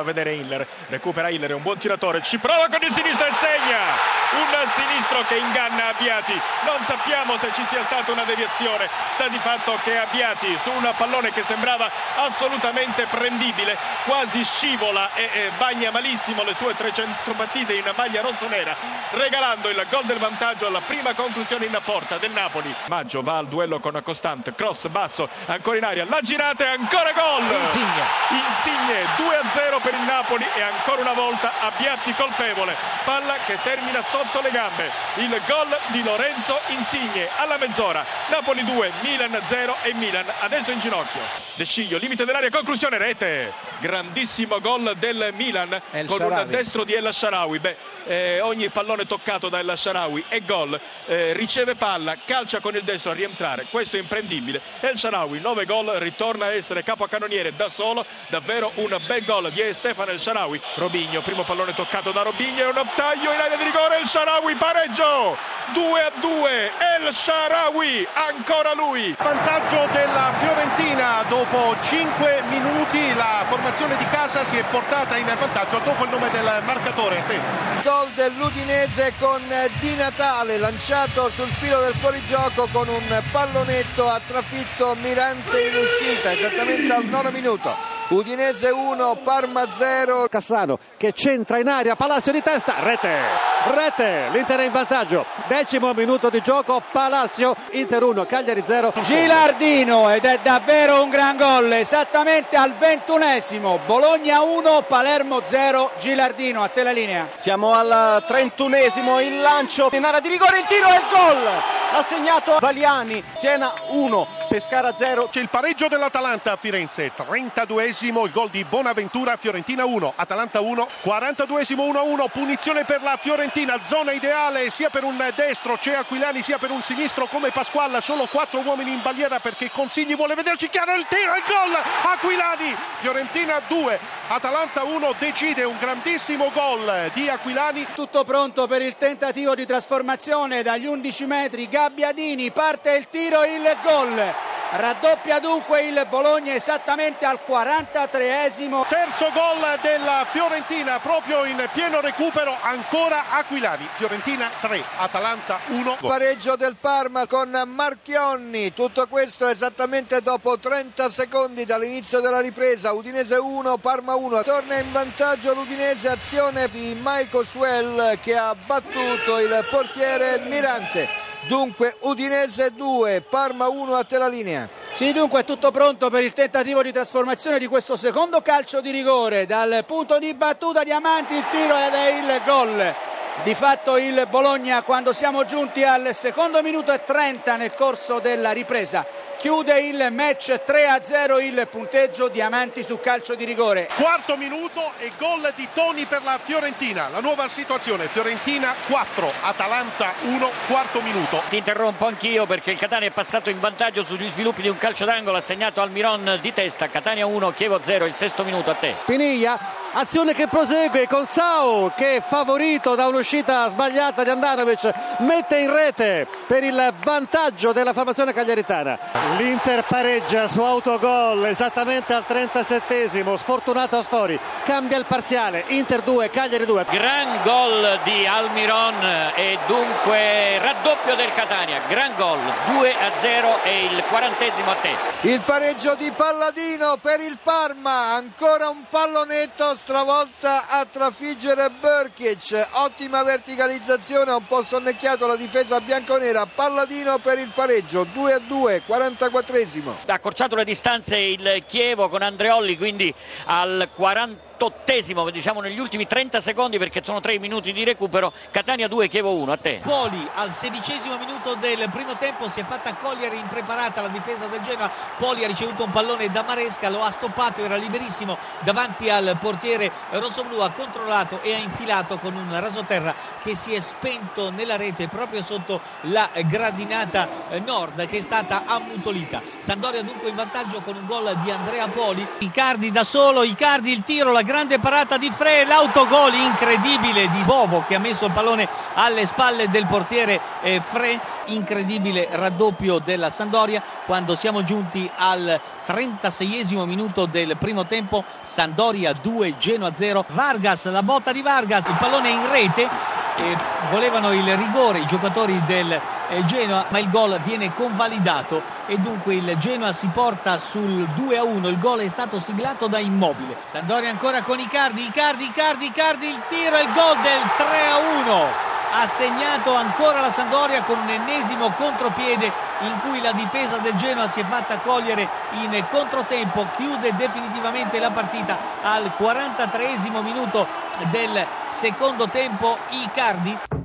fa vedere Hiller, recupera Hiller, è un buon tiratore, ci prova con il sinistro e segna! Sinistro che inganna Abbiati, non sappiamo se ci sia stata una deviazione, sta di fatto che Abbiati su un pallone che sembrava assolutamente prendibile, quasi scivola e, e bagna malissimo le sue 300 partite in maglia rossonera, regalando il gol del vantaggio alla prima conclusione in porta del Napoli. Maggio va al duello con Costante, cross basso, ancora in aria, la girata e ancora gol! Insigne. Insigne 2-0 per il Napoli e ancora una volta Abbiati colpevole. Palla che termina sotto le gambe. Il gol di Lorenzo Insigne alla mezz'ora. Napoli 2, Milan 0 e Milan adesso in ginocchio. De Sciglio, limite dell'area, conclusione, rete. Grandissimo gol del Milan El con Shaarawy. un destro di El Sharawi. Beh, eh, ogni pallone toccato da El Sharawi è gol. Eh, riceve palla, calcia con il destro a rientrare. Questo è imprendibile. El Sharawi, 9 gol, ritorna a essere capocannoniere da solo. Davvero un bel gol di Stefano El Sharawi. Robigno, primo pallone toccato da Robigno e un taglio in area di rigore. El Sharawi pareggio. 2 a 2. El Sharawi, ancora lui. Vantaggio della Fiorentina dopo 5 minuti la formazione di casa si è portata in vantaggio dopo il nome del marcatore. A te. Gol dell'Udinese con Di Natale lanciato sul filo del fuorigioco con un pallonetto a trafitto Mirante in uscita esattamente al nono minuto. Udinese 1, Parma 0. Cassano che centra in aria, Palacio di testa, rete, rete, l'Inter è in vantaggio, decimo minuto di gioco, Palacio, Inter 1, Cagliari 0. Gilardino ed è davvero un gran gol esattamente al ventunesimo Bologna 1 Palermo 0 Gilardino a te la linea Siamo al 31esimo, il lancio in area di rigore, il tiro e il gol! Ha segnato Valiani, Siena 1, Pescara 0. C'è il pareggio dell'Atalanta a Firenze, 32esimo il gol di Bonaventura, Fiorentina 1, Atalanta 1, 42esimo 1-1, punizione per la Fiorentina, zona ideale sia per un destro, c'è Aquilani sia per un sinistro come Pasqualla, solo quattro uomini in bandiera perché Consigli vuole vederci chiaro il tiro, il gol, Aquilani, Fiorentina 2, Atalanta 1, decide un grandissimo gol di Aquilani. tutto pronto per il tentativo di trasformazione dagli 11 metri. Gabbiadini parte il tiro il gol raddoppia dunque il Bologna esattamente al 43esimo Terzo gol della Fiorentina proprio in pieno recupero, ancora Aquilani, Fiorentina 3, Atalanta 1. Pareggio del Parma con Marchionni, tutto questo esattamente dopo 30 secondi dall'inizio della ripresa, Udinese 1, Parma 1, torna in vantaggio l'Udinese, azione di Michael Swell che ha battuto il portiere Mirante. Dunque Udinese 2, Parma 1 a te la linea. Sì, dunque è tutto pronto per il tentativo di trasformazione di questo secondo calcio di rigore. Dal punto di battuta Diamanti il tiro ed è il gol. Di fatto il Bologna quando siamo giunti al secondo minuto e 30 nel corso della ripresa chiude il match 3 a 0 il punteggio Diamanti su calcio di rigore. Quarto minuto e gol di Toni per la Fiorentina. La nuova situazione, Fiorentina 4, Atalanta 1, quarto minuto. Ti interrompo anch'io perché il Catania è passato in vantaggio sugli sviluppi di un calcio d'angolo assegnato al Miron di testa. Catania 1, Chievo 0, il sesto minuto a te. Piniglia, azione che prosegue con Sau che favorito da un'uscita sbagliata di Andanovic mette in rete per il vantaggio della formazione cagliaritana. L'Inter pareggia su autogol esattamente al 37esimo, sfortunato Astori, cambia il parziale, Inter 2, Cagliari 2. Gran gol di Almiron e dunque raddoppio del Catania. Gran gol, 2 a 0 e il quarantesimo a te. Il pareggio di Palladino per il Parma, ancora un pallonetto stravolta a trafiggere Burkic, ottima verticalizzazione, ha un po' sonnecchiato la difesa bianconera, Palladino per il pareggio, 2 a 2, 44esimo. Ha accorciato le distanze il Chievo con Andreolli, quindi al 48esimo, diciamo negli ultimi 30 secondi perché sono 3 minuti di recupero. Catania 2, Chievo 1, a te. Poli al sedicesimo minuto del primo tempo si è fatta cogliere impreparata la difesa del Genoa Poli ha ricevuto un pallone da Maresca lo ha stoppato era liberissimo davanti al portiere rossoblu ha controllato e ha infilato con un rasoterra che si è spento nella rete proprio sotto la gradinata nord che è stata ammutolita Sandoria dunque in vantaggio con un gol di Andrea Poli Icardi da solo Icardi il tiro la grande parata di Fre, l'autogol incredibile di Bovo che ha messo il pallone alle spalle del portiere eh, Fre, incredibile raddoppio della Sandoria quando siamo giunti al 36esimo minuto del primo tempo, Sandoria 2, Genoa 0, Vargas, la botta di Vargas, il pallone in rete, eh, volevano il rigore i giocatori del eh, Genoa, ma il gol viene convalidato e dunque il Genoa si porta sul 2 a 1. Il gol è stato siglato da Immobile. Sandoria ancora con Icardi, Icardi, Icardi, Icardi, il tiro e il gol del 3 a 1 ha segnato ancora la Sandoria con un ennesimo contropiede in cui la difesa del Genoa si è fatta cogliere in controtempo, chiude definitivamente la partita al 43 minuto del secondo tempo Icardi.